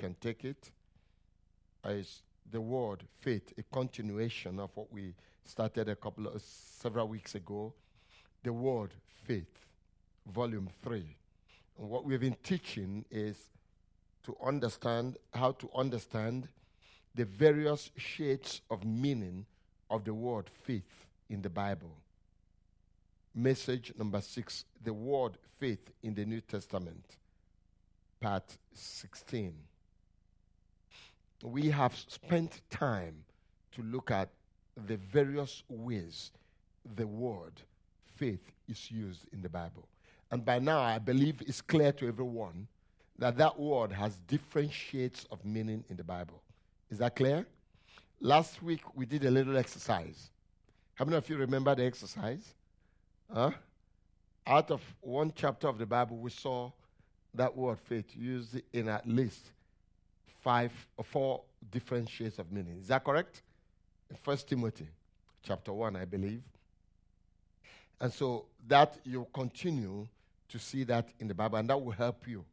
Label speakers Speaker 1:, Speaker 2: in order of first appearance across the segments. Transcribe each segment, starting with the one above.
Speaker 1: can take it, is the word faith, a continuation of what we started a couple of several weeks ago. The word faith, volume three. And what we've been teaching is to understand how to understand the various shades of meaning of the word faith in the Bible. Message number six the word faith in the New Testament, part 16. We have spent time to look at the various ways the word faith is used in the Bible. And by now, I believe it's clear to everyone that that word has different shades of meaning in the Bible. Is that clear? Last week, we did a little exercise. How many of you remember the exercise? Huh? Out of one chapter of the Bible, we saw that word faith used in at least five or four different shades of meaning. Is that correct? First Timothy chapter 1, I believe. And so that you continue to see that in the Bible, and that will help you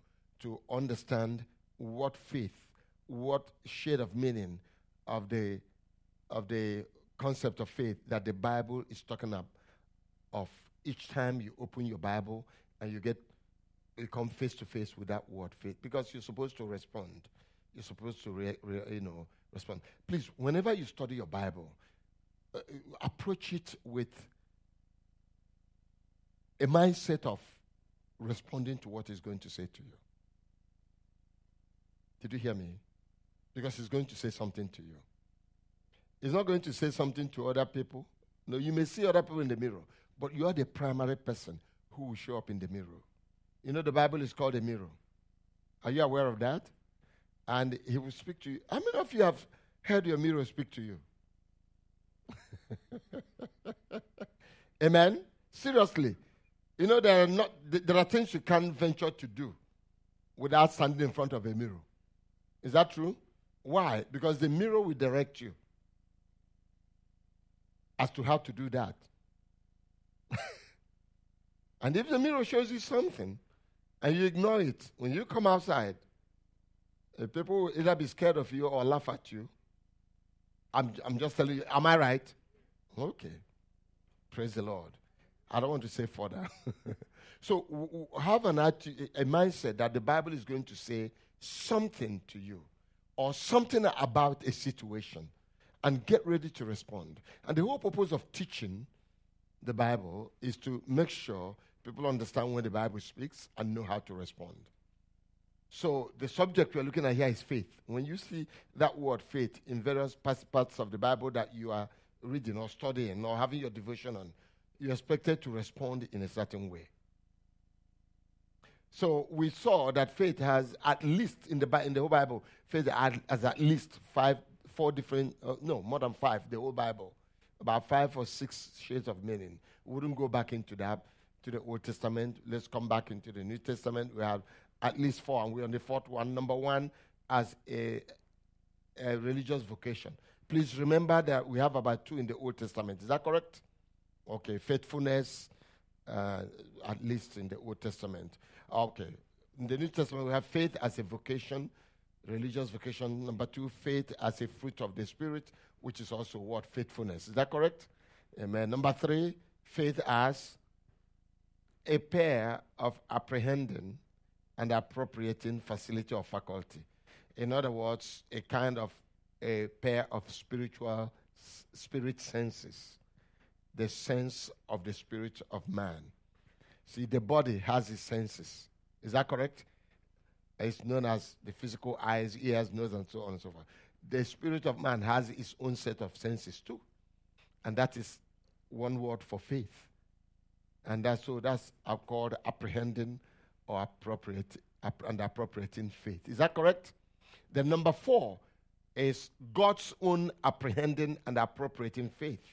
Speaker 1: to understand what faith, what shade of meaning of the of the concept of faith that the Bible is talking of, of each time you open your Bible and you get you come face to face with that word faith because you're supposed to respond. You're supposed to re, re, you know respond. Please, whenever you study your Bible, uh, approach it with a mindset of responding to what going to say to you. Did you hear me? Because he's going to say something to you. He's not going to say something to other people. No, you may see other people in the mirror, but you are the primary person who will show up in the mirror. You know, the Bible is called a mirror. Are you aware of that? And he will speak to you. How many of you have heard your mirror speak to you? Amen? Seriously. You know, there are, not, there are things you can't venture to do without standing in front of a mirror. Is that true? Why? Because the mirror will direct you as to how to do that. and if the mirror shows you something and you ignore it, when you come outside, Uh, people will either be scared of you or laugh at you. I'm, I'm just telling you, am I right? Okay. Praise the Lord. I don't want to say further. so w- w- have an atti- a mindset that the Bible is going to say something to you or something about a situation and get ready to respond. And the whole purpose of teaching the Bible is to make sure people understand when the Bible speaks and know how to respond. So the subject we're looking at here is faith. When you see that word faith in various parts of the Bible that you are reading or studying or having your devotion on, you're expected to respond in a certain way. So we saw that faith has at least in the in the whole Bible, faith has at least five, four different, uh, no, more than five. The whole Bible, about five or six shades of meaning. We wouldn't go back into that to the Old Testament. Let's come back into the New Testament. We have at least four, and we're on the fourth one. Number one, as a, a religious vocation. Please remember that we have about two in the Old Testament. Is that correct? Okay, faithfulness, uh, at least in the Old Testament. Okay, in the New Testament, we have faith as a vocation, religious vocation. Number two, faith as a fruit of the Spirit, which is also what? Faithfulness. Is that correct? Amen. Number three, faith as a pair of apprehending and appropriating facility or faculty. In other words, a kind of a pair of spiritual spirit senses, the sense of the spirit of man. See, the body has its senses. Is that correct? It's known as the physical eyes, ears, nose, and so on and so forth. The spirit of man has its own set of senses too. And that is one word for faith. And that's so that's uh, called apprehending or appropriate and appropriating faith. Is that correct? The number four is God's own apprehending and appropriating faith.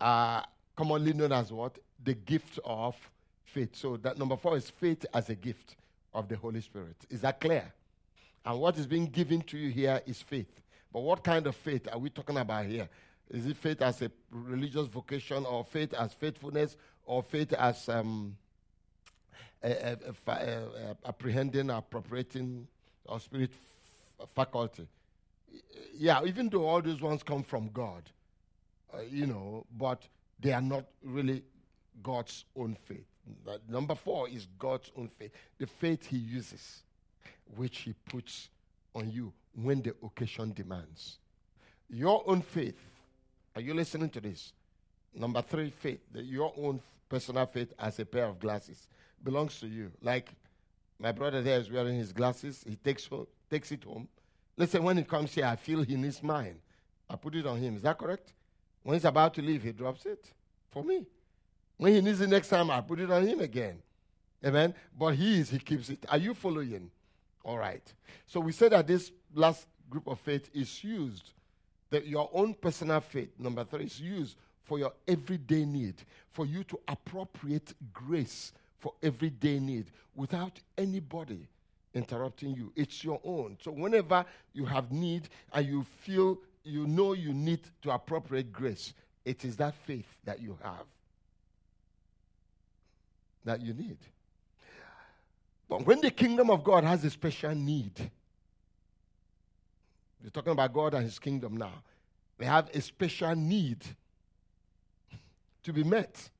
Speaker 1: Uh, commonly known as what? The gift of faith. So that number four is faith as a gift of the Holy Spirit. Is that clear? And what is being given to you here is faith. But what kind of faith are we talking about here? Is it faith as a religious vocation, or faith as faithfulness, or faith as um, apprehending, appropriating, or spirit faculty. Yeah, even though all those ones come from God, uh, you know, but they are not really God's own faith. But number four is God's own faith, the faith He uses, which He puts on you when the occasion demands. Your own faith. Are you listening to this? Number three, faith. Your own personal faith as a pair of glasses belongs to you. Like my brother there is wearing his glasses. He takes, home, takes it home. Listen, when he comes here, I feel he needs mine. I put it on him. Is that correct? When he's about to leave, he drops it for me. When he needs it next time, I put it on him again. Amen. But he is, he keeps it. Are you following? All right. So we said that this last group of faith is used, that your own personal faith, number three, is used for your everyday need, for you to appropriate grace for everyday need without anybody interrupting you. It's your own. So whenever you have need and you feel you know you need to appropriate grace, it is that faith that you have that you need. But when the kingdom of God has a special need, we're talking about God and his kingdom now. They have a special need to be met.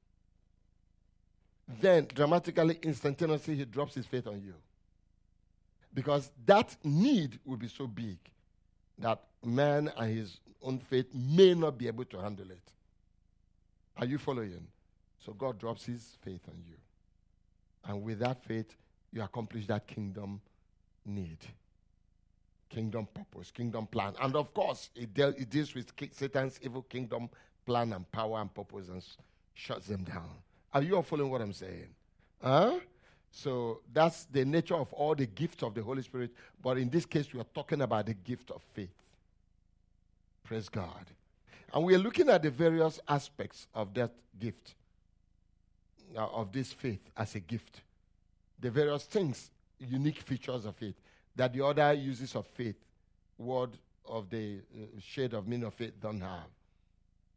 Speaker 1: Then, dramatically, instantaneously, he drops his faith on you. Because that need will be so big that man and his own faith may not be able to handle it. Are you following? So God drops his faith on you. And with that faith, you accomplish that kingdom need, kingdom purpose, kingdom plan. And of course, it, it deals with Satan's evil kingdom plan and power and purpose and shuts them down. Are you all following what I'm saying? Huh? So that's the nature of all the gifts of the Holy Spirit. But in this case, we are talking about the gift of faith. Praise God. And we are looking at the various aspects of that gift. Uh, of this faith as a gift. The various things, unique features of it, that the other uses of faith, word of the uh, shade of meaning of faith, don't have.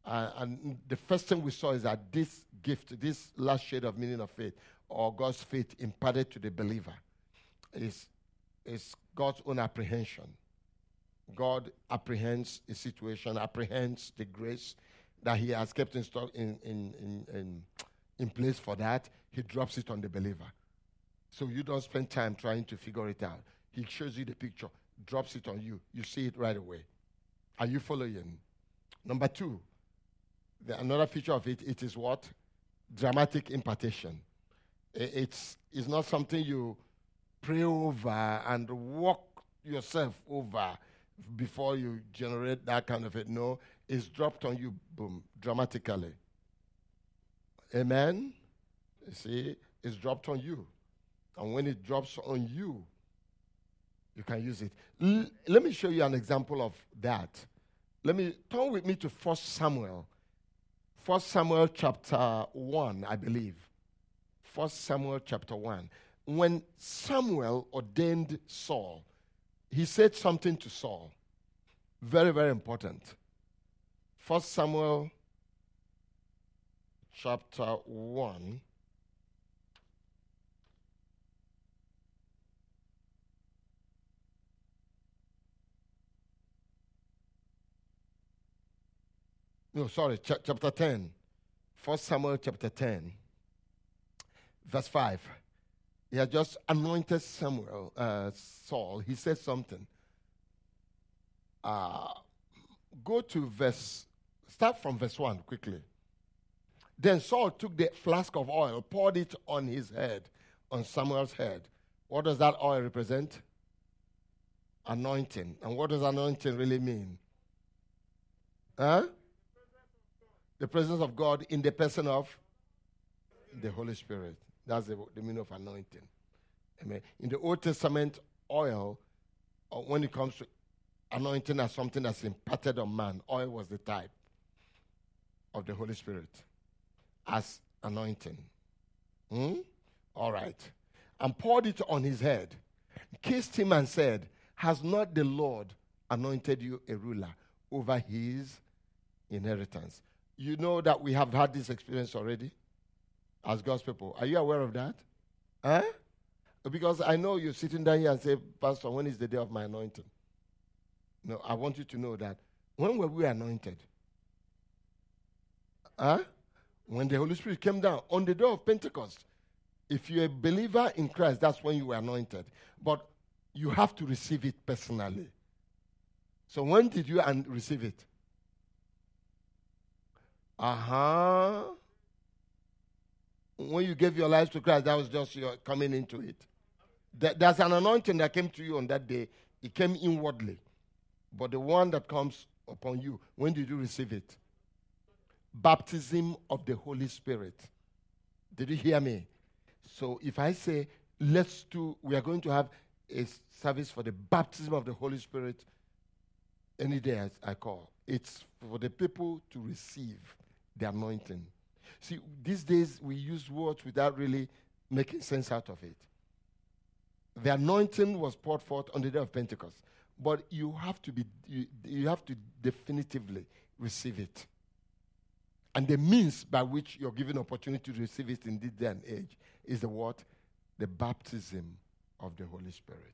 Speaker 1: Uh, and the first thing we saw is that this gift, this last shade of meaning of faith, or God's faith imparted to the believer, is, is God's own apprehension. God apprehends a situation, apprehends the grace that He has kept in, in, in, in in place for that, he drops it on the believer. So you don't spend time trying to figure it out. He shows you the picture, drops it on you. You see it right away. Are you following? Number two, the, another feature of it, it is what? Dramatic impartation. It's, it's not something you pray over and walk yourself over before you generate that kind of it. No, it's dropped on you, boom, dramatically. Amen? You see, it's dropped on you. And when it drops on you, you can use it. L- let me show you an example of that. Let me turn with me to First Samuel. 1 Samuel chapter 1, I believe. 1 Samuel chapter 1. When Samuel ordained Saul, he said something to Saul. Very, very important. 1 Samuel chapter 1. No, sorry, ch- chapter 10. First Samuel chapter 10, verse 5. He had just anointed Samuel, uh, Saul. He said something. Uh, go to verse, start from verse 1 quickly. Then Saul took the flask of oil, poured it on his head, on Samuel's head. What does that oil represent? Anointing. And what does anointing really mean? Huh? The presence of God in the person of the Holy Spirit. That's the, the meaning of anointing. Amen. In the Old Testament, oil, uh, when it comes to anointing as something that's imparted on man, oil was the type of the Holy Spirit as anointing. Hmm? All right. And poured it on his head, kissed him, and said, Has not the Lord anointed you a ruler over his inheritance? You know that we have had this experience already as God's people. Are you aware of that? Huh? Because I know you're sitting down here and say, Pastor, when is the day of my anointing? No, I want you to know that when were we anointed? Huh? When the Holy Spirit came down on the day of Pentecost. If you're a believer in Christ, that's when you were anointed. But you have to receive it personally. So when did you receive it? Uh huh. When you gave your life to Christ, that was just your coming into it. There's an anointing that came to you on that day. It came inwardly. But the one that comes upon you, when did you receive it? Baptism of the Holy Spirit. Did you hear me? So if I say, let's do, we are going to have a service for the baptism of the Holy Spirit any day as I call. It's for the people to receive the anointing. See, these days we use words without really making sense out of it. The anointing was poured forth on the day of Pentecost, but you have to be you, you have to definitively receive it. And the means by which you're given opportunity to receive it in this day and age is the what? The baptism of the Holy Spirit.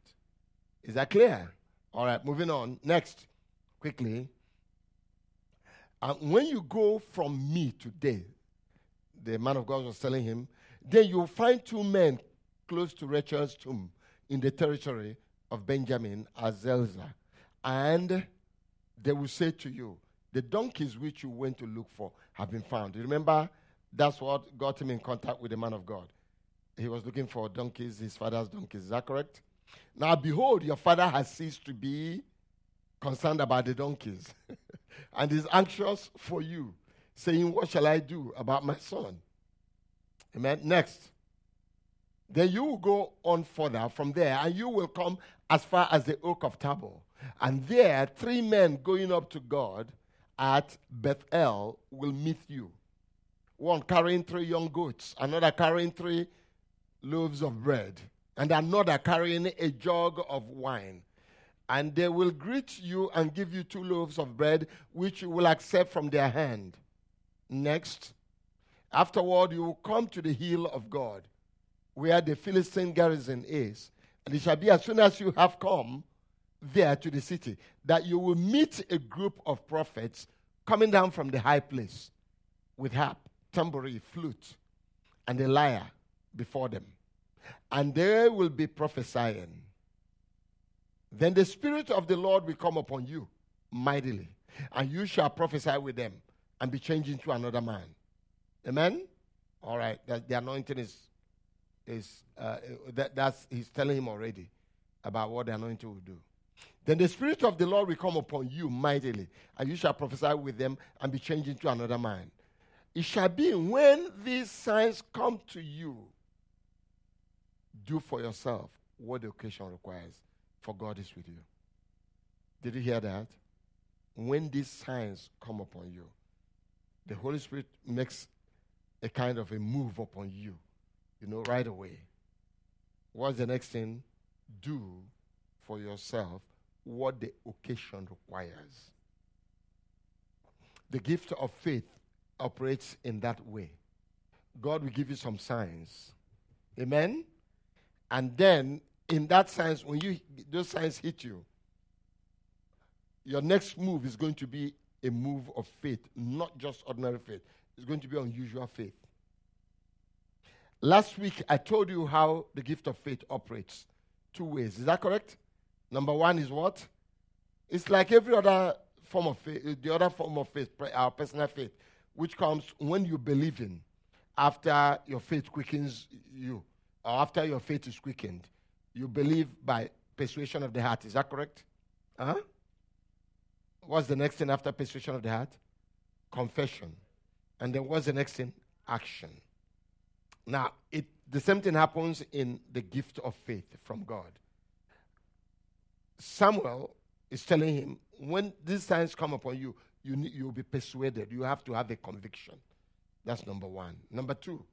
Speaker 1: Is that clear? All right, moving on. Next, quickly. And when you go from me today, the man of God was telling him, then you'll find two men close to Rachel's tomb in the territory of Benjamin as Zelzah. And they will say to you, The donkeys which you went to look for have been found. You remember that's what got him in contact with the man of God. He was looking for donkeys, his father's donkeys. Is that correct? Now, behold, your father has ceased to be concerned about the donkeys and is anxious for you, saying, What shall I do about my son? Amen. Next. Then you will go on further from there, and you will come as far as the oak of Tabor. And there, three men going up to God at Bethel will meet you. One carrying three young goats, another carrying three loaves of bread, and another carrying a jug of wine. And they will greet you and give you two loaves of bread, which you will accept from their hand. Next, afterward, you will come to the hill of God, where the Philistine garrison is. And it shall be as soon as you have come there to the city that you will meet a group of prophets coming down from the high place with harp, tambourine, flute, and a lyre before them and they will be prophesying. Then the Spirit of the Lord will come upon you mightily, and you shall prophesy with them and be changed into another man. Amen? All right, that, the anointing is, is uh, that, that's, he's telling him already about what the anointing will do. Then the Spirit of the Lord will come upon you mightily, and you shall prophesy with them and be changed into another man. It shall be when these signs come to you do for yourself what the occasion requires, for God is with you. Did you hear that? When these signs come upon you, the Holy Spirit makes a kind of a move upon you, you know, right away. What's the next thing? Do for yourself what the occasion requires. The gift of faith operates in that way. God will give you some signs. Amen? And then, in that sense, when you those signs hit you, your next move is going to be a move of faith, not just ordinary faith. It's going to be unusual faith. Last week, I told you how the gift of faith operates two ways. Is that correct? Number one is what? It's like every other form of faith, the other form of faith, our personal faith, which comes when you believe in, after your faith quickens you or after your faith is quickened, you believe by persuasion of the heart. Is that correct? Huh? What's the next thing after persuasion of the heart? Confession. And then what's the next thing? Action. Now, it, the same thing happens in the gift of faith from God. Samuel is telling him, when these signs come upon you, you need, you'll be persuaded. You have to have a conviction. That's number one. Number two,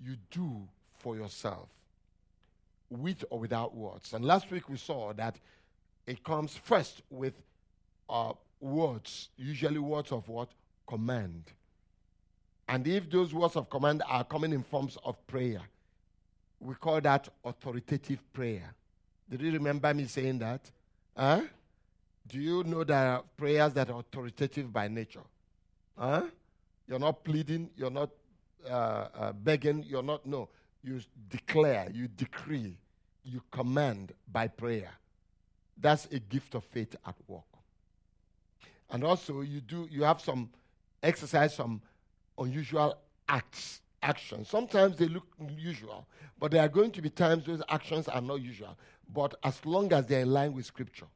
Speaker 1: you do for yourself, with or without words. And last week we saw that it comes first with uh, words, usually words of what? Command. And if those words of command are coming in forms of prayer, we call that authoritative prayer. Did you remember me saying that? Huh? Do you know there are prayers that are authoritative by nature? Huh? You're not pleading, you're not uh, uh, begging, you're not, no. You declare, you decree, you command by prayer. That's a gift of faith at work. And also, you do, you have some exercise some unusual acts, actions. Sometimes they look usual, but there are going to be times those actions are not usual. But as long as they're in line with Scripture,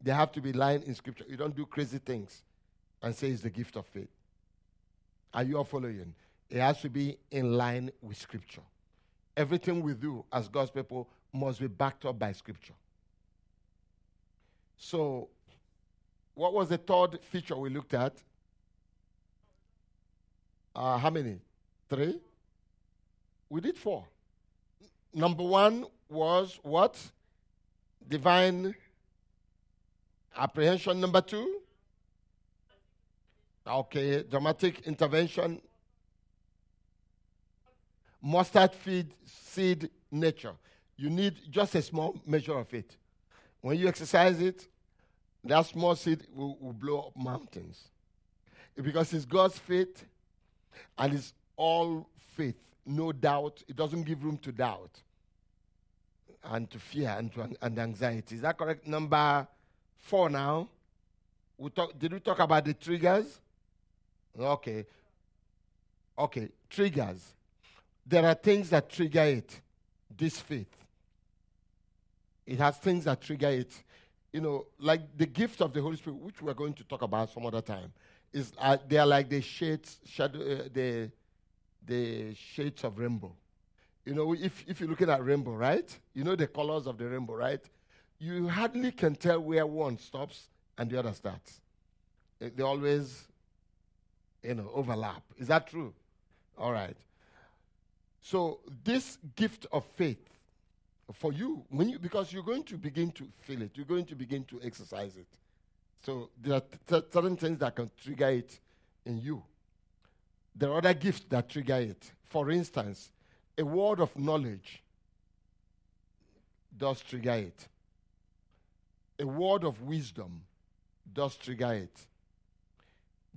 Speaker 1: they have to be in line in Scripture. You don't do crazy things and say it's the gift of faith. Are you all following? It has to be in line with Scripture. Everything we do as God's people must be backed up by Scripture. So, what was the third feature we looked at? Uh, how many? Three? We did four. Number one was what? Divine apprehension. Number two? Okay, dramatic intervention. Mustard feed, seed nature. You need just a small measure of it. When you exercise it, that small seed will, will blow up mountains. Because it's God's faith and it's all faith, no doubt. It doesn't give room to doubt and to fear and to and anxiety. Is that correct? Number four now. We talk, did we talk about the triggers? Okay. Okay, triggers. There are things that trigger it, this faith. It has things that trigger it. You know, like the gift of the Holy Spirit, which we're going to talk about some other time is uh, they are like the shades, shadow, uh, the the shades of rainbow. You know, if if you're looking at rainbow, right? You know the colors of the rainbow, right? You hardly can tell where one stops and the other starts. They always, you know, overlap. Is that true? All right. So this gift of faith for you, when you because you're going to begin to feel it, you're going to begin to exercise it. So there are t- certain things that can trigger it in you. There are other gifts that trigger it. For instance, a word of knowledge does trigger it. A word of wisdom does trigger it.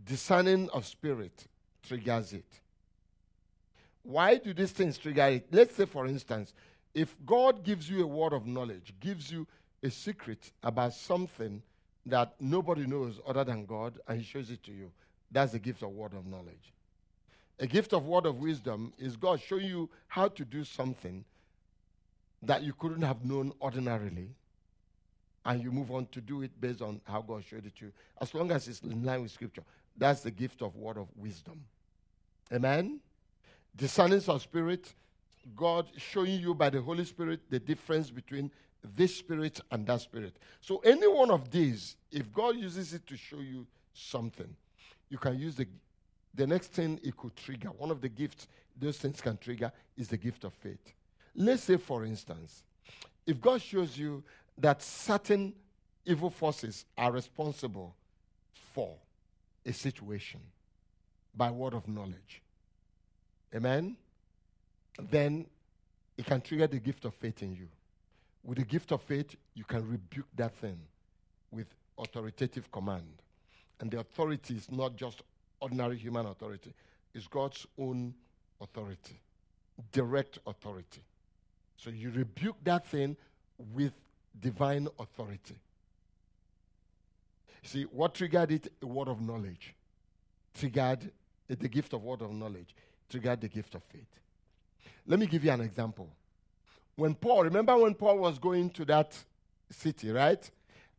Speaker 1: Discerning of spirit triggers it. Why do these things trigger it? Let's say, for instance, if God gives you a word of knowledge, gives you a secret about something that nobody knows other than God, and He shows it to you. That's the gift of word of knowledge. A gift of word of wisdom is God showing you how to do something that you couldn't have known ordinarily, and you move on to do it based on how God showed it to you. As long as it's in line with Scripture, that's the gift of word of wisdom. Amen? Discerning of spirit, God showing you by the Holy Spirit the difference between this spirit and that spirit. So, any one of these, if God uses it to show you something, you can use the, the next thing it could trigger. One of the gifts those things can trigger is the gift of faith. Let's say, for instance, if God shows you that certain evil forces are responsible for a situation by word of knowledge, amen, then it can trigger the gift of faith in you. With the gift of faith, you can rebuke that thing with authoritative command. And the authority is not just ordinary human authority, it's God's own authority, direct authority. So you rebuke that thing with divine authority. See, what triggered it? A word of knowledge. Triggered the gift of word of knowledge. Triggered the gift of faith. Let me give you an example when Paul, remember when Paul was going to that city, right?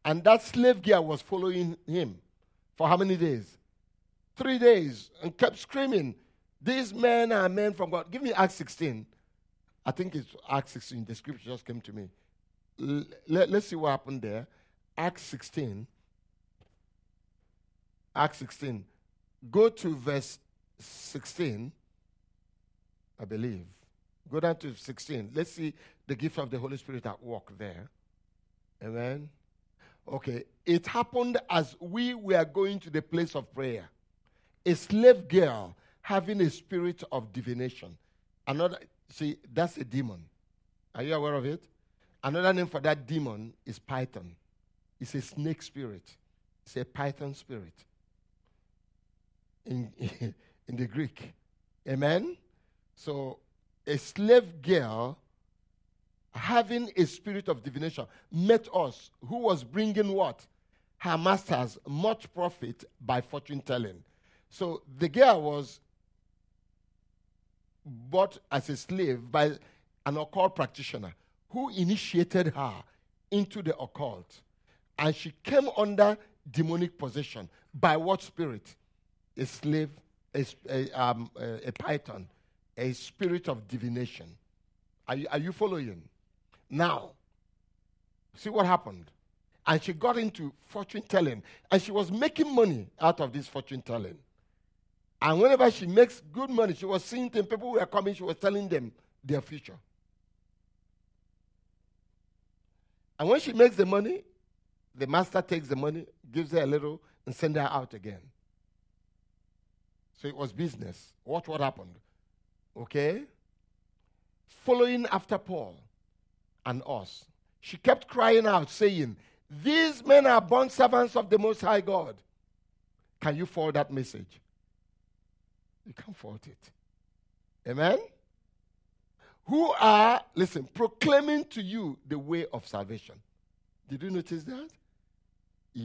Speaker 1: And that slave girl was following him for how many days? Three days, and kept screaming, These men are men from God. Give me Acts 16. I think it's Acts 16. The scripture just came to me. L- let, let's see what happened there. Acts 16. Acts 16. Go to verse 16, I believe. Go down to 16. Let's see the gift of the Holy Spirit at work there. Amen. Okay. It happened as we were going to the place of prayer. A slave girl having a spirit of divination. Another, see, that's a demon. Are you aware of it? Another name for that demon is Python. It's a snake spirit. It's a python spirit. In, in the Greek. Amen? So, a slave girl having a spirit of divination met us who was bringing what? Her masters much profit by fortune telling. So, the girl was bought as a slave by an occult practitioner who initiated her into the occult. And she came under demonic possession. By what spirit? A slave, a, a, um, a, a python, a spirit of divination. Are you, are you following? Now, see what happened. And she got into fortune telling. And she was making money out of this fortune telling. And whenever she makes good money, she was seeing them, people were coming, she was telling them their future. And when she makes the money, the master takes the money, gives her a little, and sends her out again. So it was business. Watch what happened. Okay? Following after Paul and us, she kept crying out, saying, These men are born servants of the Most High God. Can you forward that message? You can't fault it. Amen? Who are, listen, proclaiming to you the way of salvation. Did you notice that?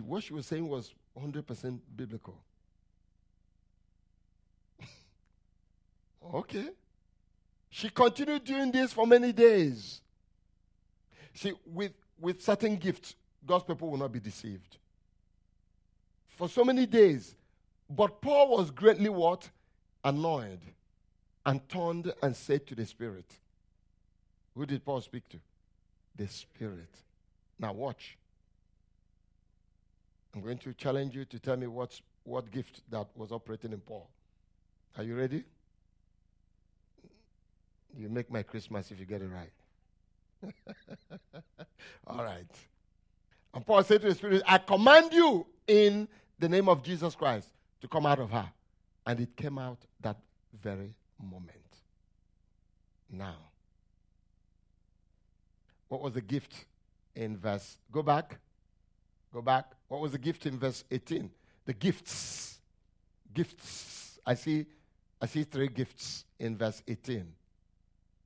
Speaker 1: What she was saying was 100% biblical. okay. She continued doing this for many days. See, with, with certain gifts, God's people will not be deceived. For so many days. But Paul was greatly what? annoyed and turned and said to the Spirit, Who did Paul speak to? The Spirit. Now, watch. I'm going to challenge you to tell me what's, what gift that was operating in Paul. Are you ready? You make my Christmas if you get it right. All right. And Paul said to the Spirit, I command you in the name of Jesus Christ to come out of her. And it came out that very moment. Now, what was the gift in verse? Go back. Go back. What was the gift in verse 18? The gifts. Gifts. I see, I see three gifts in verse 18.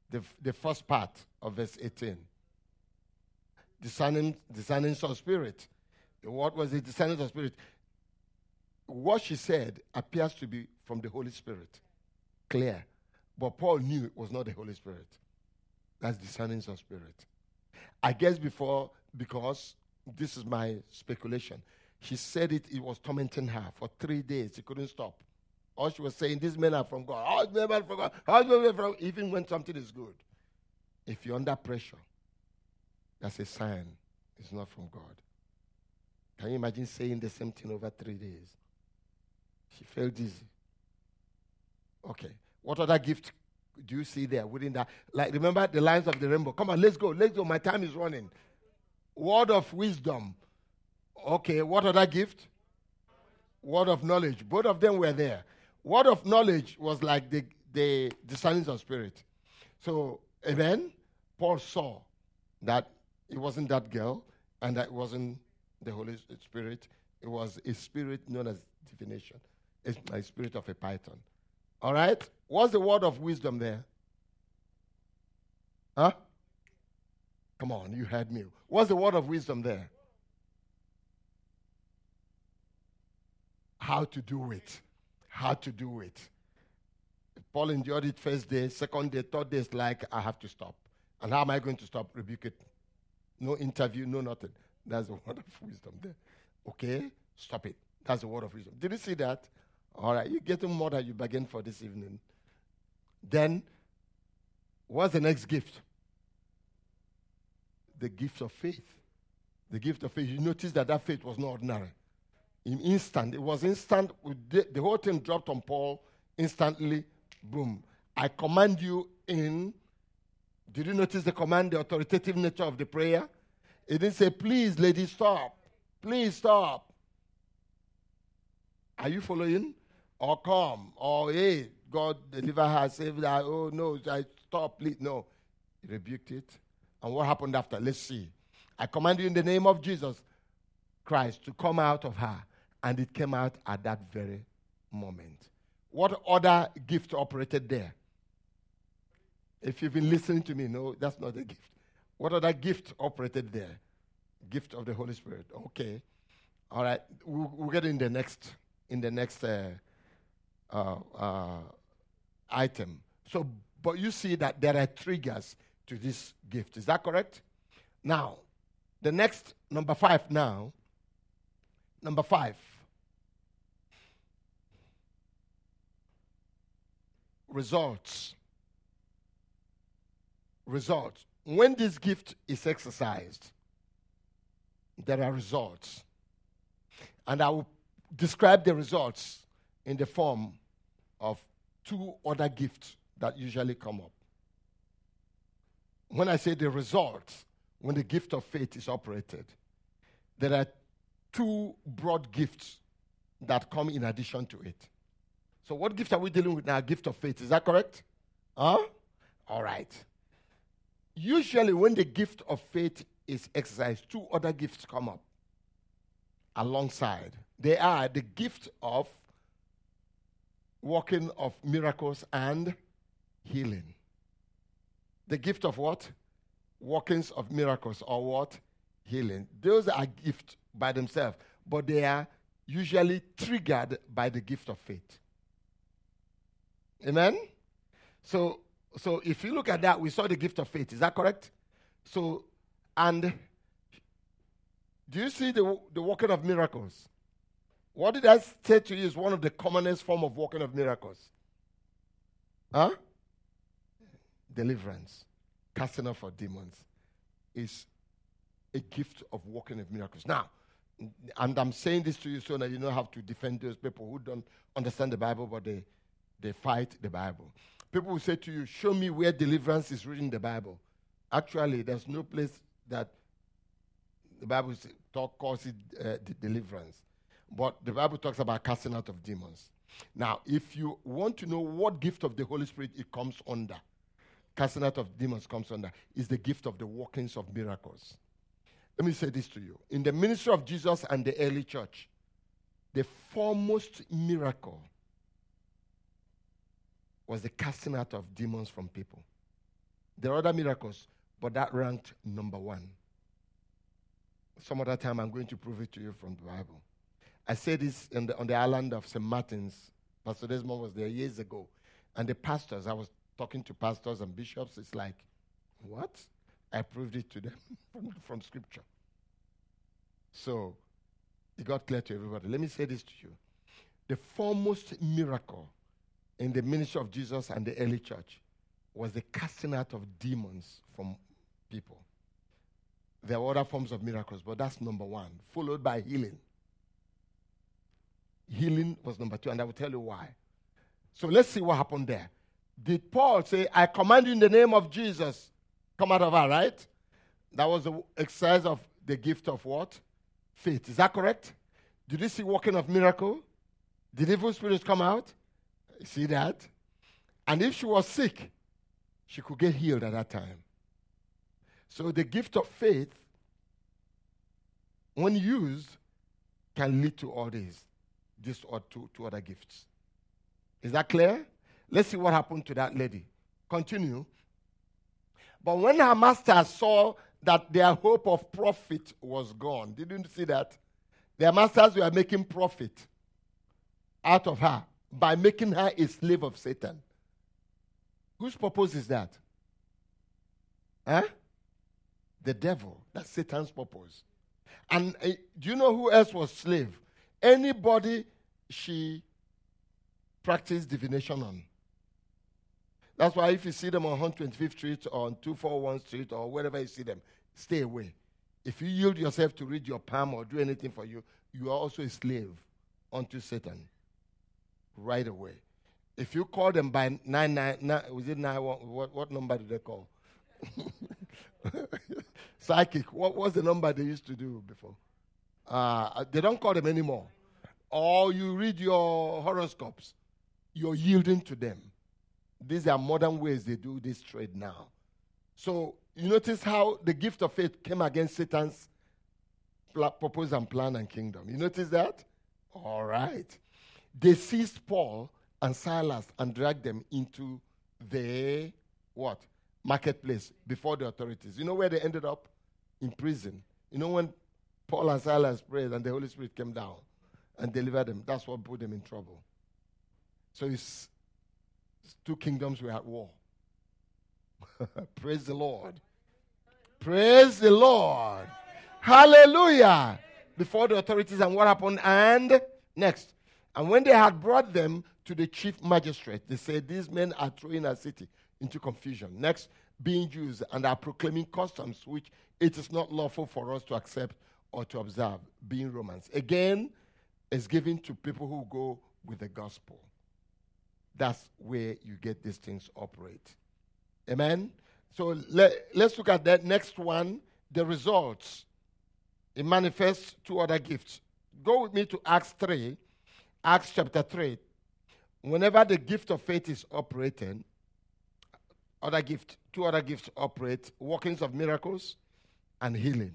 Speaker 1: The, the first part of verse 18. Discerning, discerning of spirit. What was the discerning of spirit? what she said appears to be from the Holy Spirit. Clear. But Paul knew it was not the Holy Spirit. That's discerning of spirit. I guess before, because this is my speculation, she said it, it was tormenting her for three days. She couldn't stop. All she was saying, these men are from God. All men are from God. All men are from Even when something is good. If you're under pressure, that's a sign it's not from God. Can you imagine saying the same thing over three days? She felt dizzy. Okay. What other gift do you see there within that? Like, remember the lines of the rainbow. Come on, let's go. Let's go. My time is running. Word of wisdom. Okay. What other gift? Word of knowledge. Both of them were there. Word of knowledge was like the, the discerning of spirit. So, amen. Paul saw that it wasn't that girl and that it wasn't the Holy Spirit. It was a spirit known as divination is my spirit of a python. All right? What's the word of wisdom there? Huh? Come on, you heard me. What's the word of wisdom there? How to do it. How to do it. Paul endured it first day, second day, third day is like, I have to stop. And how am I going to stop? Rebuke it. No interview, no nothing. That's the word of wisdom there. Okay? Stop it. That's the word of wisdom. Did you see that? All right, you're getting more than you bargained for this evening. Then, what's the next gift? The gift of faith. The gift of faith. You notice that that faith was not ordinary. In instant, it was instant. The, the whole thing dropped on Paul instantly. Boom. I command you in. Did you notice the command, the authoritative nature of the prayer? It didn't say, please, lady, stop. Please stop. Are you following? or come, or hey, God deliver her, save her. Oh no, I stop, please. No. He rebuked it. And what happened after? Let's see. I command you in the name of Jesus. Christ to come out of her, and it came out at that very moment. What other gift operated there? If you've been listening to me, no, that's not a gift. What other gift operated there? Gift of the Holy Spirit. Okay. All right. We'll, we'll get in the next in the next uh, uh, uh, item. So, but you see that there are triggers to this gift. Is that correct? Now, the next number five. Now, number five. Results. Results. When this gift is exercised, there are results. And I will describe the results in the form of two other gifts that usually come up. When I say the results, when the gift of faith is operated, there are two broad gifts that come in addition to it. So, what gift are we dealing with now? Gift of faith. Is that correct? Huh? All right. Usually, when the gift of faith is exercised, two other gifts come up alongside. They are the gift of working of miracles and healing. The gift of what? Workings of miracles or what? Healing. Those are gifts by themselves, but they are usually triggered by the gift of faith. Amen? So, so if you look at that, we saw the gift of faith. Is that correct? So, and do you see the, the working of miracles? What did I say to you is one of the commonest form of working of miracles? Huh? Deliverance, casting off of demons is a gift of working of miracles. Now, and I'm saying this to you so that you don't have to defend those people who don't understand the Bible, but they, they fight the Bible. People will say to you, Show me where deliverance is written in the Bible. Actually, there's no place that the Bible talk, calls it uh, deliverance. But the Bible talks about casting out of demons. Now, if you want to know what gift of the Holy Spirit it comes under, casting out of demons comes under, is the gift of the workings of miracles. Let me say this to you. In the ministry of Jesus and the early church, the foremost miracle was the casting out of demons from people. There are other miracles, but that ranked number one. Some other time I'm going to prove it to you from the Bible. I said this the, on the island of St. Martin's. Pastor Desmond was there years ago. And the pastors, I was talking to pastors and bishops, it's like, what? I proved it to them from, from scripture. So it got clear to everybody. Let me say this to you. The foremost miracle in the ministry of Jesus and the early church was the casting out of demons from people. There were other forms of miracles, but that's number one, followed by healing. Healing was number two, and I will tell you why. So let's see what happened there. Did Paul say, I command you in the name of Jesus, come out of her, right? That was the exercise of the gift of what? Faith. Is that correct? Did you see working of miracle? Did evil spirits come out? See that? And if she was sick, she could get healed at that time. So the gift of faith, when used, can lead to all these these or two, two other gifts. Is that clear? Let's see what happened to that lady. Continue. But when her master saw that their hope of profit was gone, didn't you see that? Their masters were making profit out of her by making her a slave of Satan. Whose purpose is that? Huh? The devil. That's Satan's purpose. And uh, do you know who else was slave? Anybody she practiced divination on. That's why if you see them on 125th Street or on 241 Street or wherever you see them, stay away. If you yield yourself to read your palm or do anything for you, you are also a slave unto Satan right away. If you call them by 999, was it 9, what, what number did they call? Psychic. What was the number they used to do before? Uh, they don't call them anymore or you read your horoscopes, you're yielding to them. These are modern ways they do this trade now. So you notice how the gift of faith came against Satan's pl- purpose and plan and kingdom. You notice that? All right. They seized Paul and Silas and dragged them into the what? Marketplace before the authorities. You know where they ended up? In prison. You know when Paul and Silas prayed and the Holy Spirit came down and delivered them. That's what put them in trouble. So it's, two kingdoms were at war. Praise the Lord. Praise the Lord. Hallelujah. Before the authorities, and what happened? And next. And when they had brought them to the chief magistrate, they said, These men are throwing our city into confusion. Next, being Jews and are proclaiming customs which it is not lawful for us to accept or to observe, being Romans. Again, it's given to people who go with the gospel. That's where you get these things operate. Amen? So let, let's look at that next one the results. It manifests two other gifts. Go with me to Acts 3, Acts chapter 3. Whenever the gift of faith is operating, other gift, two other gifts operate workings of miracles and healing.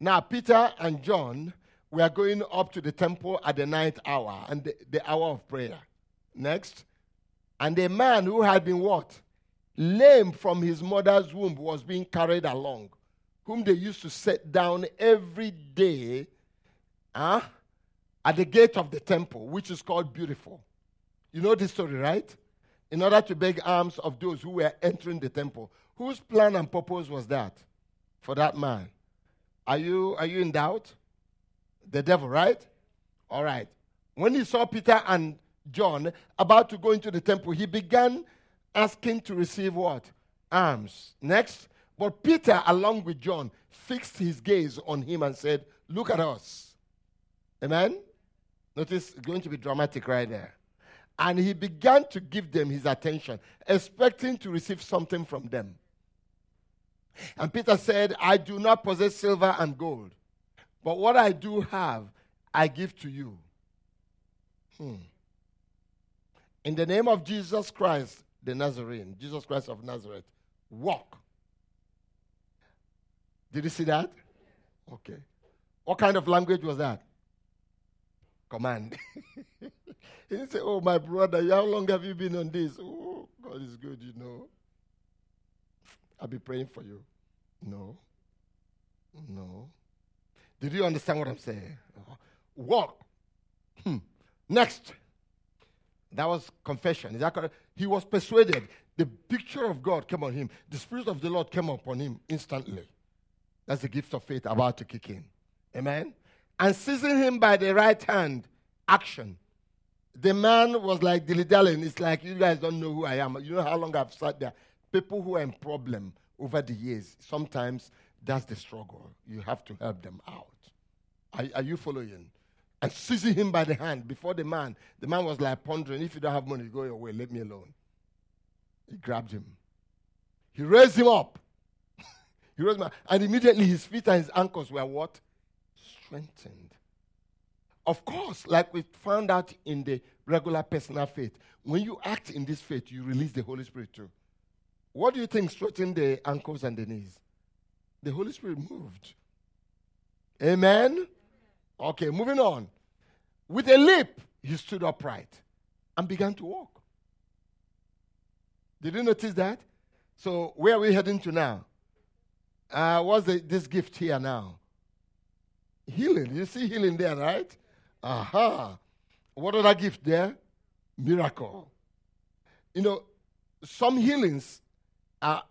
Speaker 1: Now, Peter and John were going up to the temple at the ninth hour and the, the hour of prayer. Next. And a man who had been what? Lame from his mother's womb was being carried along, whom they used to set down every day huh, at the gate of the temple, which is called Beautiful. You know this story, right? In order to beg alms of those who were entering the temple. Whose plan and purpose was that for that man? Are you, are you in doubt? The devil, right? All right. When he saw Peter and John about to go into the temple, he began asking to receive what? Alms. Next. But Peter, along with John, fixed his gaze on him and said, Look at us. Amen? Notice going to be dramatic right there. And he began to give them his attention, expecting to receive something from them. And Peter said, I do not possess silver and gold, but what I do have, I give to you. Hmm. In the name of Jesus Christ, the Nazarene, Jesus Christ of Nazareth, walk. Did you see that? Okay. What kind of language was that? Command. he didn't say, Oh, my brother, how long have you been on this? Oh, God is good, you know. I'll be praying for you. No. No. Did you understand what I'm saying? Walk. Hmm. Next. That was confession. Is that correct? He was persuaded. The picture of God came on him. The Spirit of the Lord came upon him instantly. That's the gift of faith about to kick in. Amen? And seizing him by the right hand, action. The man was like dilly dallying. It's like, you guys don't know who I am. You know how long I've sat there? People who are in problem over the years, sometimes that's the struggle. You have to help them out. Are, are you following? and seizing him by the hand before the man. The man was like pondering, if you don't have money, go your way, let me alone. He grabbed him. He raised him up. he raised him up. And immediately his feet and his ankles were what? Strengthened. Of course, like we found out in the regular personal faith, when you act in this faith, you release the Holy Spirit too. What do you think strengthened the ankles and the knees? The Holy Spirit moved. Amen. Okay, moving on. With a leap, he stood upright and began to walk. Did you notice that? So, where are we heading to now? Uh, what's the, this gift here now? Healing. You see healing there, right? Aha. What other gift there? Miracle. You know, some healings are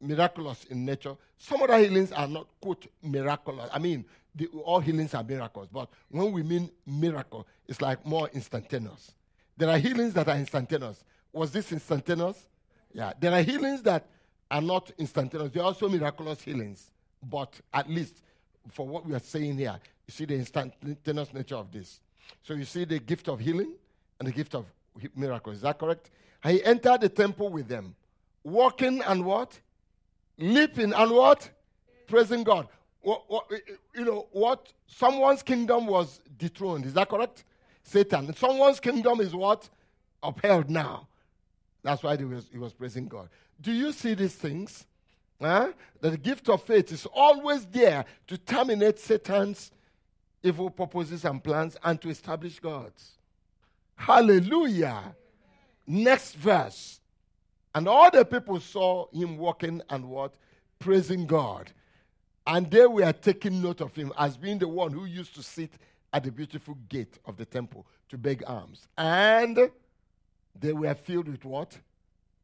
Speaker 1: miraculous in nature. Some other healings are not, quote, miraculous. I mean, the, all healings are miracles, but when we mean miracle, it's like more instantaneous. There are healings that are instantaneous. Was this instantaneous? Yeah. There are healings that are not instantaneous. There are also miraculous healings, but at least for what we are saying here, you see the instantaneous nature of this. So you see the gift of healing and the gift of miracles. Is that correct? He entered the temple with them, walking and what? Leaping and what? Praising God what, what, you know, what someone's kingdom was dethroned. Is that correct? Satan. Someone's kingdom is what? Upheld now. That's why he was, he was praising God. Do you see these things? Huh? That the gift of faith is always there to terminate Satan's evil purposes and plans and to establish God's. Hallelujah. Next verse. And all the people saw him walking and what? Praising God. And they were taking note of him as being the one who used to sit at the beautiful gate of the temple to beg alms. And they were filled with what?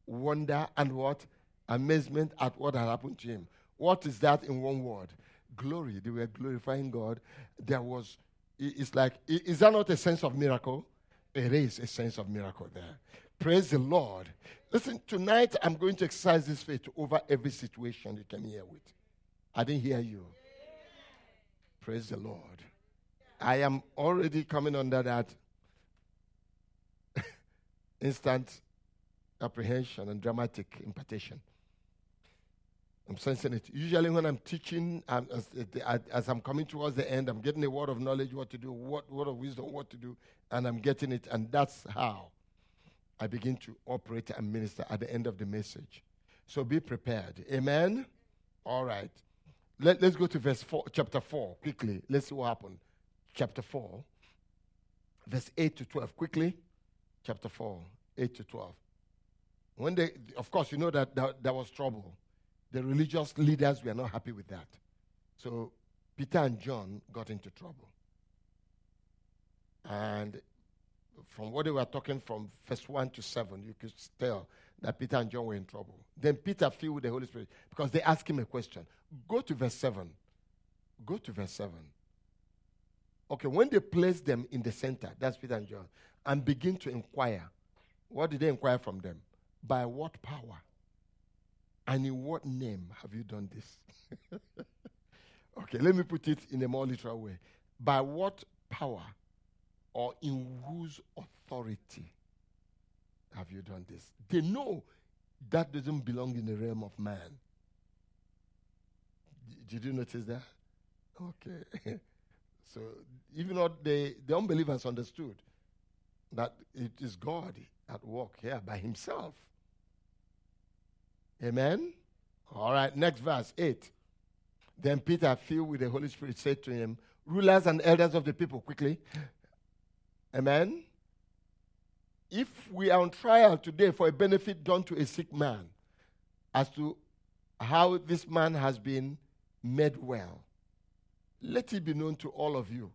Speaker 1: Wonder and what? Amazement at what had happened to him. What is that in one word? Glory. They were glorifying God. There was, it's like, is that not a sense of miracle? It is a sense of miracle there. Praise the Lord. Listen, tonight I'm going to exercise this faith over every situation you came here with. I didn't hear you. Praise the Lord. I am already coming under that instant apprehension and dramatic impartation. I'm sensing it. Usually, when I'm teaching, um, as, as, I'm coming towards the end, I'm getting a word of knowledge, what to do, what word of wisdom, what to do, and I'm getting it. And that's how I begin to operate and minister at the end of the message. So be prepared. Amen? All right. Let, us go to verse 4, chapter 4 quickly. Let's see what happened. Chapter 4, verse 8 to 12. Quickly. Chapter 4, 8 to 12. When they, of course, you know that there was trouble. The religious leaders were not happy with that. So Peter and John got into trouble. And from what they were talking from verse 1 to 7, you could tell that Peter and John were in trouble. Then Peter filled the Holy Spirit because they asked him a question. Go to verse 7. Go to verse 7. Okay, when they placed them in the center, that's Peter and John, and begin to inquire, what did they inquire from them? By what power? And in what name have you done this? okay, let me put it in a more literal way. By what power or in whose authority have you done this? They know that doesn't belong in the realm of man. Did you notice that? Okay. so even though the, the unbelievers understood that it is God at work here by himself. Amen? All right, next verse, 8. Then Peter, filled with the Holy Spirit, said to him, Rulers and elders of the people, quickly. Amen? If we are on trial today for a benefit done to a sick man, as to how this man has been made well, let it be known to all of you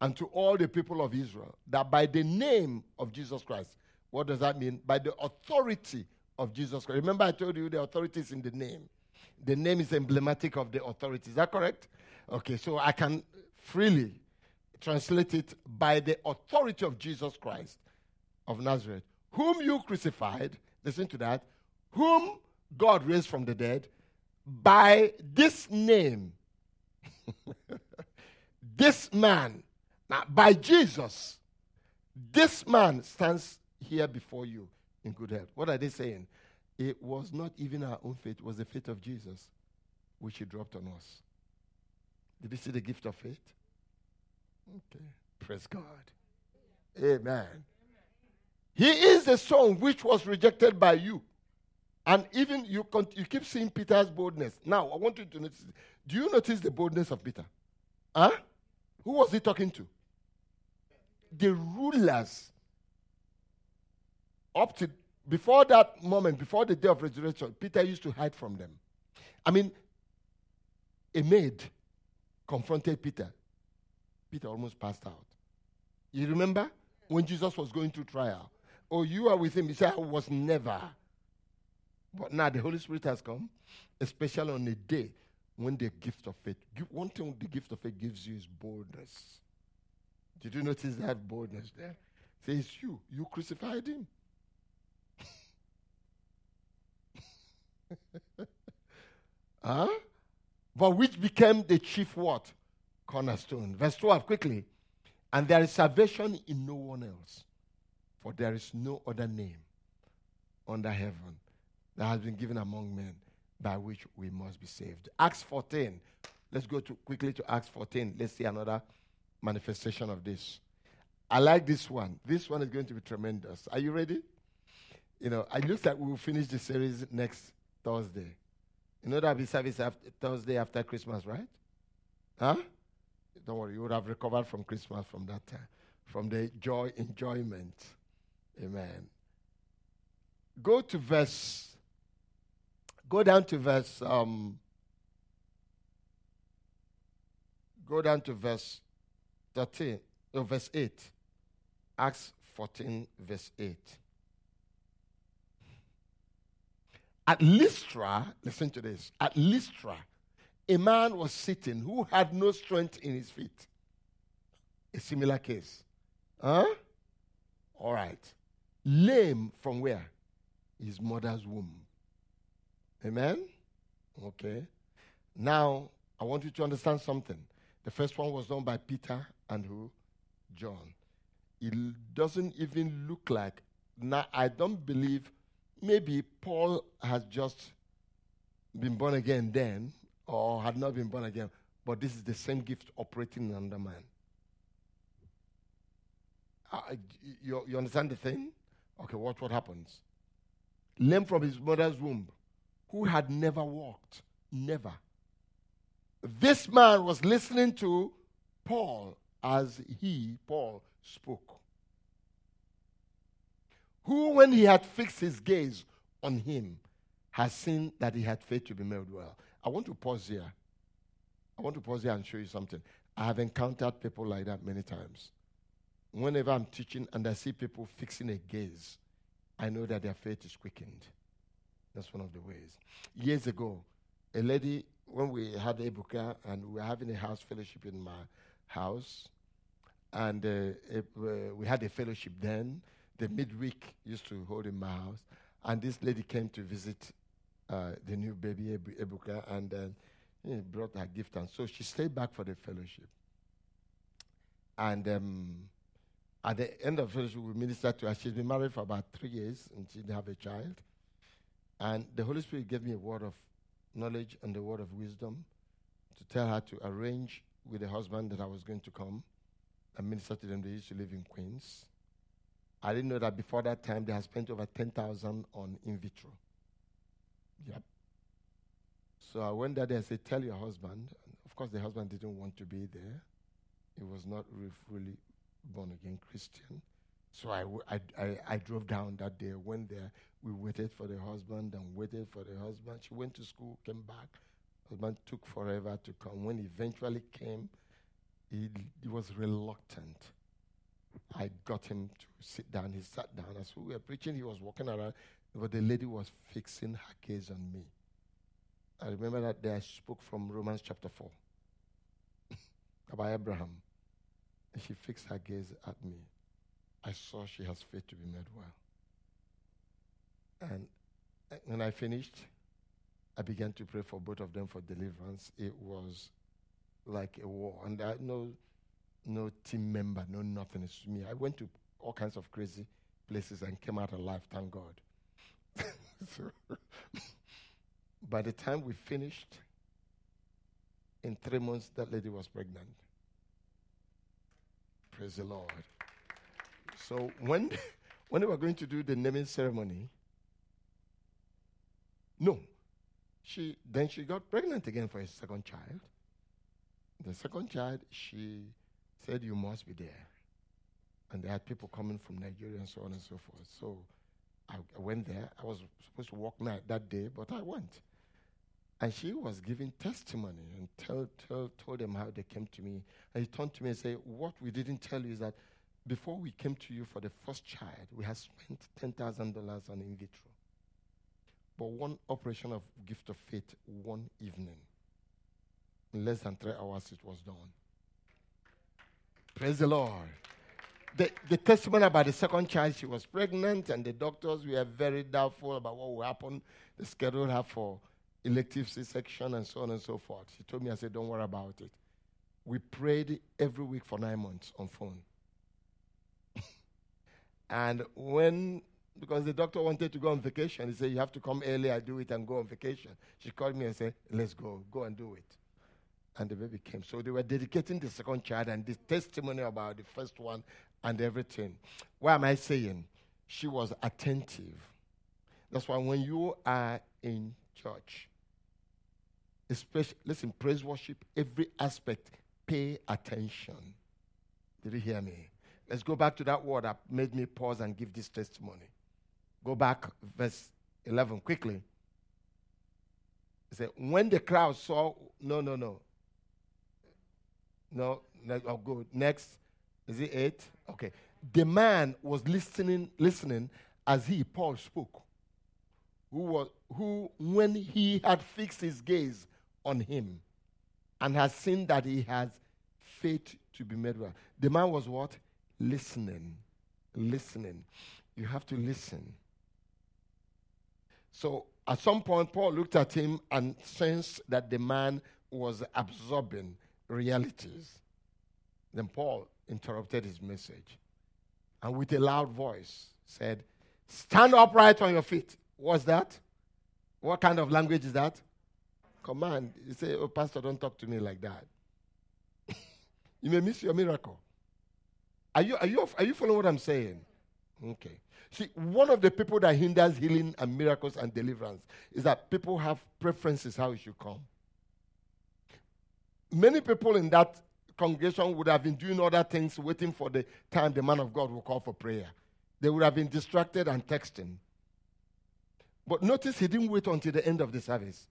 Speaker 1: and to all the people of Israel that by the name of Jesus Christ, what does that mean? By the authority of Jesus Christ. Remember, I told you the authority is in the name. The name is emblematic of the authority. Is that correct? Okay, so I can freely translate it by the authority of Jesus Christ of Nazareth, whom you crucified. Listen to that. Whom God raised from the dead by this name. this man, now by Jesus, this man stands here before you in good health. What are they saying? It was not even our own faith, it was the faith of Jesus which he dropped on us. Did you see the gift of faith? Okay. Praise God. Amen. He is the son which was rejected by you. And even you, con- you keep seeing Peter's boldness. Now, I want you to notice. Do you notice the boldness of Peter? Huh? Who was he talking to? The rulers. Up to before that moment, before the day of resurrection, Peter used to hide from them. I mean, a maid confronted Peter. Peter almost passed out. You remember when Jesus was going through trial? Oh, you are with him. He said, I was never. But now the Holy Spirit has come, especially on a day when the gift of faith. One thing the gift of faith gives you is boldness. Did you notice that boldness there? Says you, you crucified him. huh? But which became the chief what? Cornerstone. Verse 12, quickly. And there is salvation in no one else, for there is no other name under heaven that has been given among men by which we must be saved. Acts 14. Let's go to quickly to Acts 14. Let's see another manifestation of this. I like this one. This one is going to be tremendous. Are you ready? You know, it looks like we will finish the series next Thursday. You know that'll be service after, Thursday after Christmas, right? Huh? Don't worry, you would have recovered from Christmas from that time, from the joy, enjoyment. Amen. Go to verse, go down to verse, um, go down to verse 13, no, verse 8. Acts 14, verse 8. At Lystra, listen to this. At Lystra, a man was sitting who had no strength in his feet. A similar case. Huh? All right. Lame from where? His mother's womb. Amen? Okay. Now, I want you to understand something. The first one was done by Peter and who? John. It doesn't even look like. Now, I don't believe maybe Paul has just been born again then, or had not been born again, but this is the same gift operating in under man. Uh, you, you understand the thing? Okay, watch what happens. Lame from his mother's womb, who had never walked. Never. This man was listening to Paul as he, Paul, spoke who, when he had fixed his gaze on him, has seen that he had faith to be made well. I want to pause here. I want to pause here and show you something. I have encountered people like that many times. Whenever I'm teaching and I see people fixing a gaze, I know that their faith is quickened. That's one of the ways. Years ago, a lady, when we had Ebuka and we were having a house fellowship in my house, and uh, uh, we had a fellowship then, the midweek used to hold in my house. And this lady came to visit uh, the new baby, Ebuka, and know, brought her gift. And so she stayed back for the fellowship. And um, at the end of fellowship, we ministered to her. She's been married for about three years, and she didn't have a child. And the Holy Spirit gave me a word of knowledge and a word of wisdom to tell her to arrange with the husband that I was going to come and minister to them. They used to live in Queens. I didn't know that before that time they had spent over 10,000 on in vitro. Yep. So I went there and said, Tell your husband. Of course, the husband didn't want to be there. He was not really fully born again Christian. So I, w- I, I, I drove down that day, went there. We waited for the husband and waited for the husband. She went to school, came back. Husband took forever to come. When he eventually came, he, he was reluctant. I got him to sit down. He sat down. As we were preaching, he was walking around, but the lady was fixing her gaze on me. I remember that day I spoke from Romans chapter 4 about Abraham. And she fixed her gaze at me. I saw she has faith to be made well. And when I finished, I began to pray for both of them for deliverance. It was like a war. And I know no team member, no nothing. It's me. I went to all kinds of crazy places and came out alive, thank God. so, by the time we finished, in three months, that lady was pregnant. Praise the Lord. So when, when they were going to do the naming ceremony, no, she then she got pregnant again for a second child. The second child, she said, You must be there. And they had people coming from Nigeria and so on and so forth. So I, I went there. I was supposed to walk night that day, but I went. And she was giving testimony and tell, tell, told them how they came to me. And he turned to me and said, What we didn't tell you is that before we came to you for the first child, we had spent $10,000 on in vitro. But one operation of gift of faith, one evening, in less than three hours, it was done. Praise the Lord. The, the testimony about the second child, she was pregnant, and the doctors were very doubtful about what will happen. They scheduled her for elective C section and so on and so forth. She told me, I said, Don't worry about it. We prayed every week for nine months on phone. and when, because the doctor wanted to go on vacation, he said, You have to come early, I do it and go on vacation. She called me and said, Let's go, go and do it and the baby came. So they were dedicating the second child and the testimony about the first one and everything. Why am I saying? She was attentive. That's why when you are in church, Especially, listen, praise worship, every aspect, pay attention. Did you hear me? Let's go back to that word that made me pause and give this testimony. Go back, verse 11, quickly. He said, When the crowd saw, no, no, no. No, no oh, good. Next. Is it eight? Okay. The man was listening, listening as he, Paul, spoke. Who was who, when he had fixed his gaze on him and has seen that he has faith to be made well. The man was what? Listening. Listening. You have to listen. So at some point, Paul looked at him and sensed that the man was absorbing realities. Then Paul interrupted his message and with a loud voice said, Stand upright on your feet. What's that? What kind of language is that? Command. You say, Oh, Pastor, don't talk to me like that. you may miss your miracle. Are you, are, you, are you following what I'm saying? Okay. See, one of the people that hinders healing and miracles and deliverance is that people have preferences how it should come. Many people in that congregation would have been doing other things, waiting for the time the man of God will call for prayer. They would have been distracted and texting. But notice he didn't wait until the end of the service.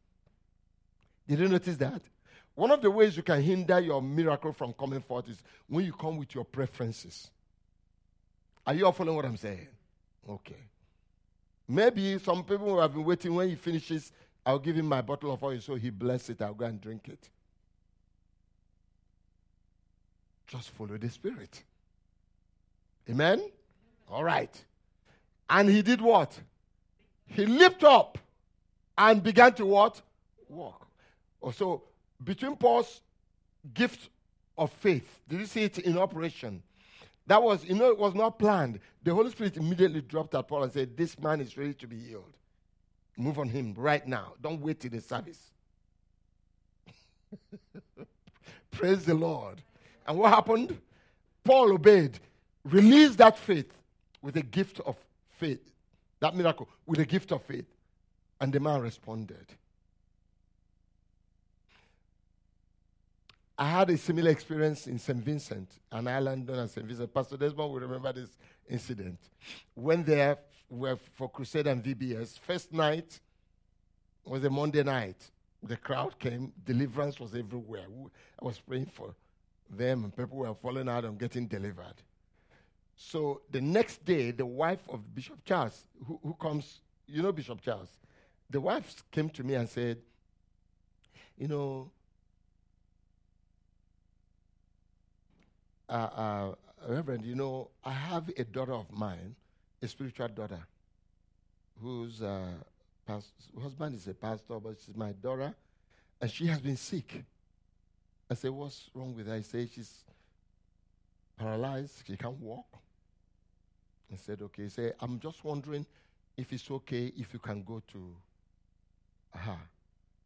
Speaker 1: Did you notice that? One of the ways you can hinder your miracle from coming forth is when you come with your preferences. Are you all following what I'm saying? Okay. Maybe some people will have been waiting when he finishes, I'll give him my bottle of oil so he bless it, I'll go and drink it. Just follow the Spirit. Amen? All right. And he did what? He leaped up and began to what? Walk. Oh, so between Paul's gift of faith, did you see it in operation? That was, you know, it was not planned. The Holy Spirit immediately dropped at Paul and said, This man is ready to be healed. Move on him right now. Don't wait till the service. Praise the Lord. And what happened? Paul obeyed, released that faith with a gift of faith, that miracle, with a gift of faith. And the man responded. I had a similar experience in St. Vincent, an island known as St. Vincent. Pastor Desmond will remember this incident. When there were for crusade and VBS. First night was a Monday night. The crowd came, deliverance was everywhere. I was praying for them, and people were falling out and getting delivered. So the next day, the wife of Bishop Charles, who, who comes, you know Bishop Charles, the wife came to me and said, You know, uh, uh, Reverend, you know, I have a daughter of mine, a spiritual daughter, whose uh, past- husband is a pastor, but she's my daughter, and she has been sick. I said, What's wrong with her? I said, She's paralyzed, she can't walk. I said, Okay. He said, I'm just wondering if it's okay if you can go to her,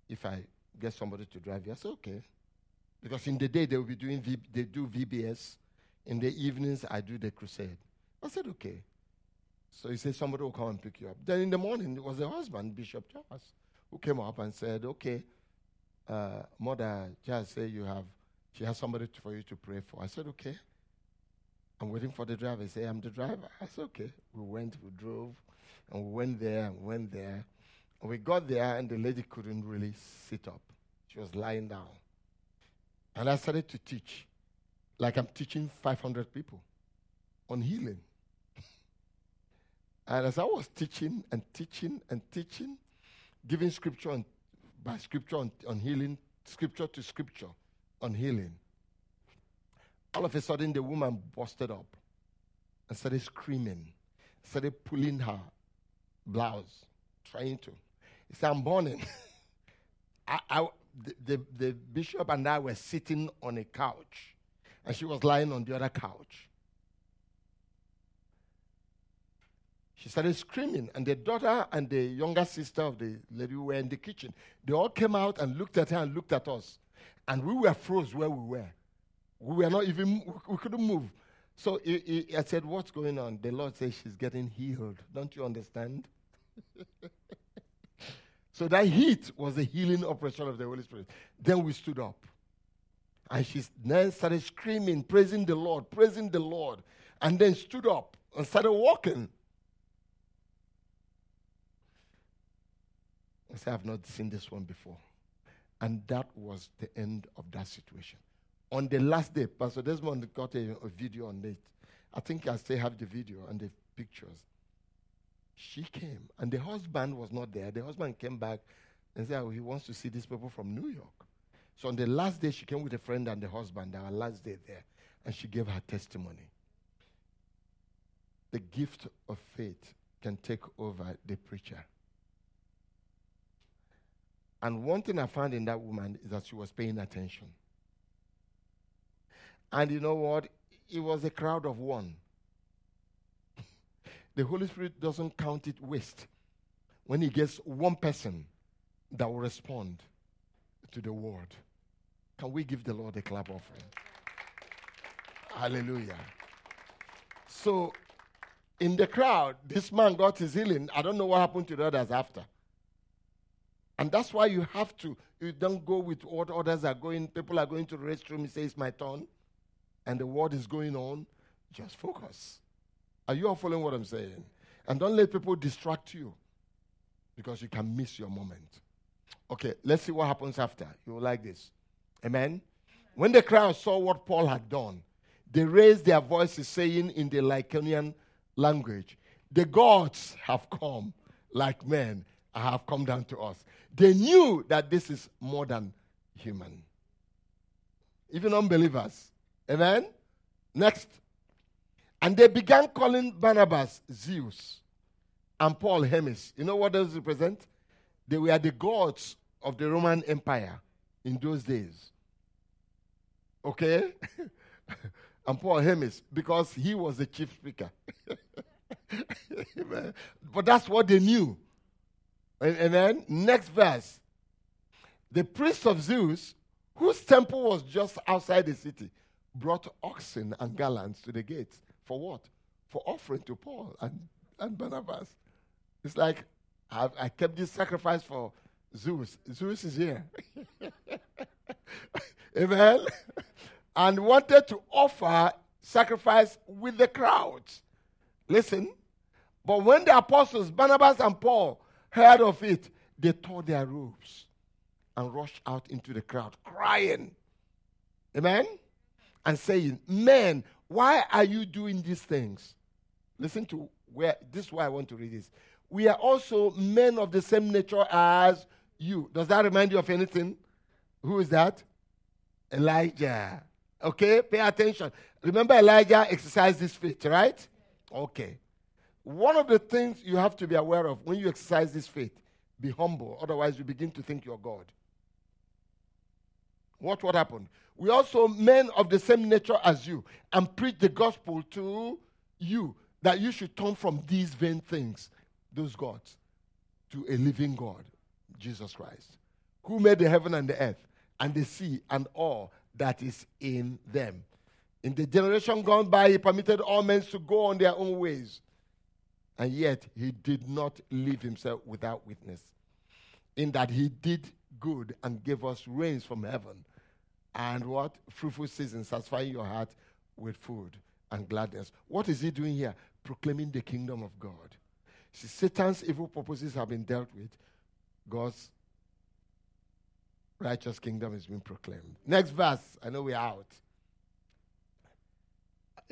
Speaker 1: if I get somebody to drive you. I said, Okay. Because in the day they will be doing v- they do VBS. In the evenings I do the crusade. I said, okay. So he said somebody will come and pick you up. Then in the morning it was the husband, Bishop Charles, who came up and said, Okay, uh, mother just say you have she has somebody for you to pray for. I said, Okay. I'm waiting for the driver. He said, I'm the driver. I said, Okay. We went, we drove, and we went there and went there. And we got there and the lady couldn't really sit up. She was lying down. And I started to teach, like I'm teaching 500 people on healing. and as I was teaching and teaching and teaching, giving scripture on, by scripture on, on healing, scripture to scripture on healing, all of a sudden the woman busted up and started screaming, started pulling her blouse, trying to. He said, I'm burning. I, I, the, the, the bishop and I were sitting on a couch, and she was lying on the other couch. She started screaming, and the daughter and the younger sister of the lady were in the kitchen. They all came out and looked at her and looked at us. And we were froze where we were. We were not even, we couldn't move. So he, he, I said, What's going on? The Lord says she's getting healed. Don't you understand? So that heat was the healing operation of the Holy Spirit. Then we stood up. And she then started screaming, praising the Lord, praising the Lord. And then stood up and started walking. I I've not seen this one before. And that was the end of that situation. On the last day, Pastor Desmond got a, a video on it. I think I still have the video and the pictures. She came, and the husband was not there. The husband came back and said, oh, he wants to see these people from New York. So on the last day, she came with a friend and the husband, our last day there, and she gave her testimony. The gift of faith can take over the preacher. And one thing I found in that woman is that she was paying attention. And you know what? It was a crowd of one. the Holy Spirit doesn't count it waste when He gets one person that will respond to the word. Can we give the Lord a clap offering? Hallelujah. So, in the crowd, this man got his healing. I don't know what happened to the others after. And that's why you have to, you don't go with what others are going. People are going to the restroom, you say, It's my turn. And the word is going on. Just focus. Are you all following what I'm saying? And don't let people distract you because you can miss your moment. Okay, let's see what happens after. You like this. Amen. When the crowd saw what Paul had done, they raised their voices, saying in the Lycaonian language, The gods have come like men have come down to us. They knew that this is more than human. Even unbelievers. Amen? Next. And they began calling Barnabas Zeus and Paul Hermes. You know what those represent? They were the gods of the Roman Empire in those days. Okay? and Paul Hermes, because he was the chief speaker. but that's what they knew. Amen. Next verse. The priest of Zeus, whose temple was just outside the city, brought oxen and gallons to the gates. For what? For offering to Paul and, and Barnabas. It's like, I, I kept this sacrifice for Zeus. Zeus is here. Amen. and wanted to offer sacrifice with the crowds. Listen. But when the apostles, Barnabas and Paul, heard of it, they tore their robes and rushed out into the crowd, crying. Amen? And saying, Men, why are you doing these things? Listen to where this is why I want to read this. We are also men of the same nature as you. Does that remind you of anything? Who is that? Elijah. Okay, pay attention. Remember, Elijah exercised his faith, right? Okay. One of the things you have to be aware of when you exercise this faith, be humble. Otherwise, you begin to think you're God. What what happened? We also men of the same nature as you, and preach the gospel to you that you should turn from these vain things, those gods, to a living God, Jesus Christ, who made the heaven and the earth, and the sea, and all that is in them. In the generation gone by, he permitted all men to go on their own ways and yet he did not leave himself without witness, in that he did good and gave us rains from heaven. And what? Fruitful season, satisfying your heart with food and gladness. What is he doing here? Proclaiming the kingdom of God. See, Satan's evil purposes have been dealt with. God's righteous kingdom is being proclaimed. Next verse. I know we're out.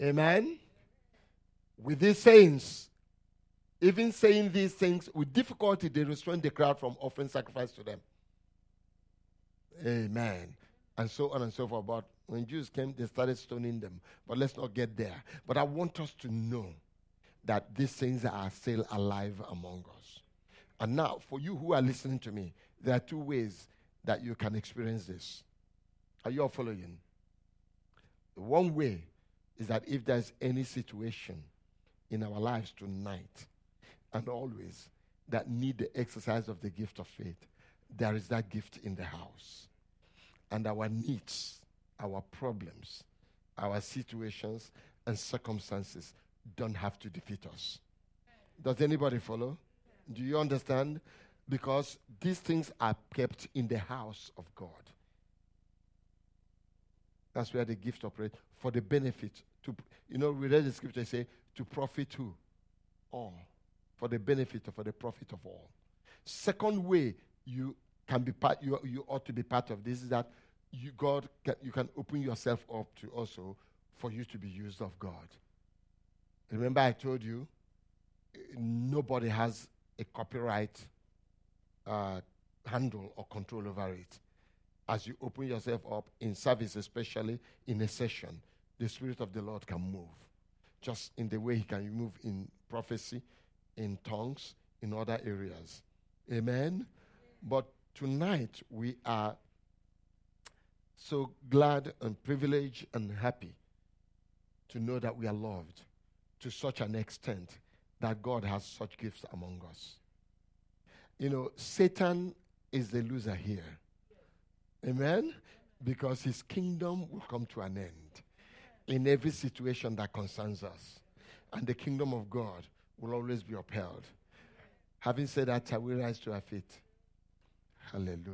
Speaker 1: Amen. With these sayings, even saying these things with difficulty, they restrained the crowd from offering sacrifice to them. Amen. And so on and so forth. But when Jews came, they started stoning them. But let's not get there. But I want us to know that these things are still alive among us. And now, for you who are listening to me, there are two ways that you can experience this. Are you all following? One way is that if there's any situation in our lives tonight and always that need the exercise of the gift of faith, there is that gift in the house. And our needs, our problems, our situations, and circumstances don't have to defeat us. Does anybody follow? Do you understand? Because these things are kept in the house of God. That's where the gift operates for the benefit. To you know, we read the scripture say to profit who? All. For the benefit or for the profit of all. Second way you can be part you, you ought to be part of this is that you God can, you can open yourself up to also for you to be used of God. Remember I told you nobody has a copyright uh, handle or control over it. As you open yourself up in service, especially in a session, the Spirit of the Lord can move. Just in the way He can move in prophecy, in tongues, in other areas. Amen? But tonight we are so glad and privileged and happy to know that we are loved to such an extent that God has such gifts among us. You know, Satan is the loser here. Amen? Because his kingdom will come to an end in every situation that concerns us. And the kingdom of God will always be upheld. Having said that, shall we rise to our feet? Hallelujah.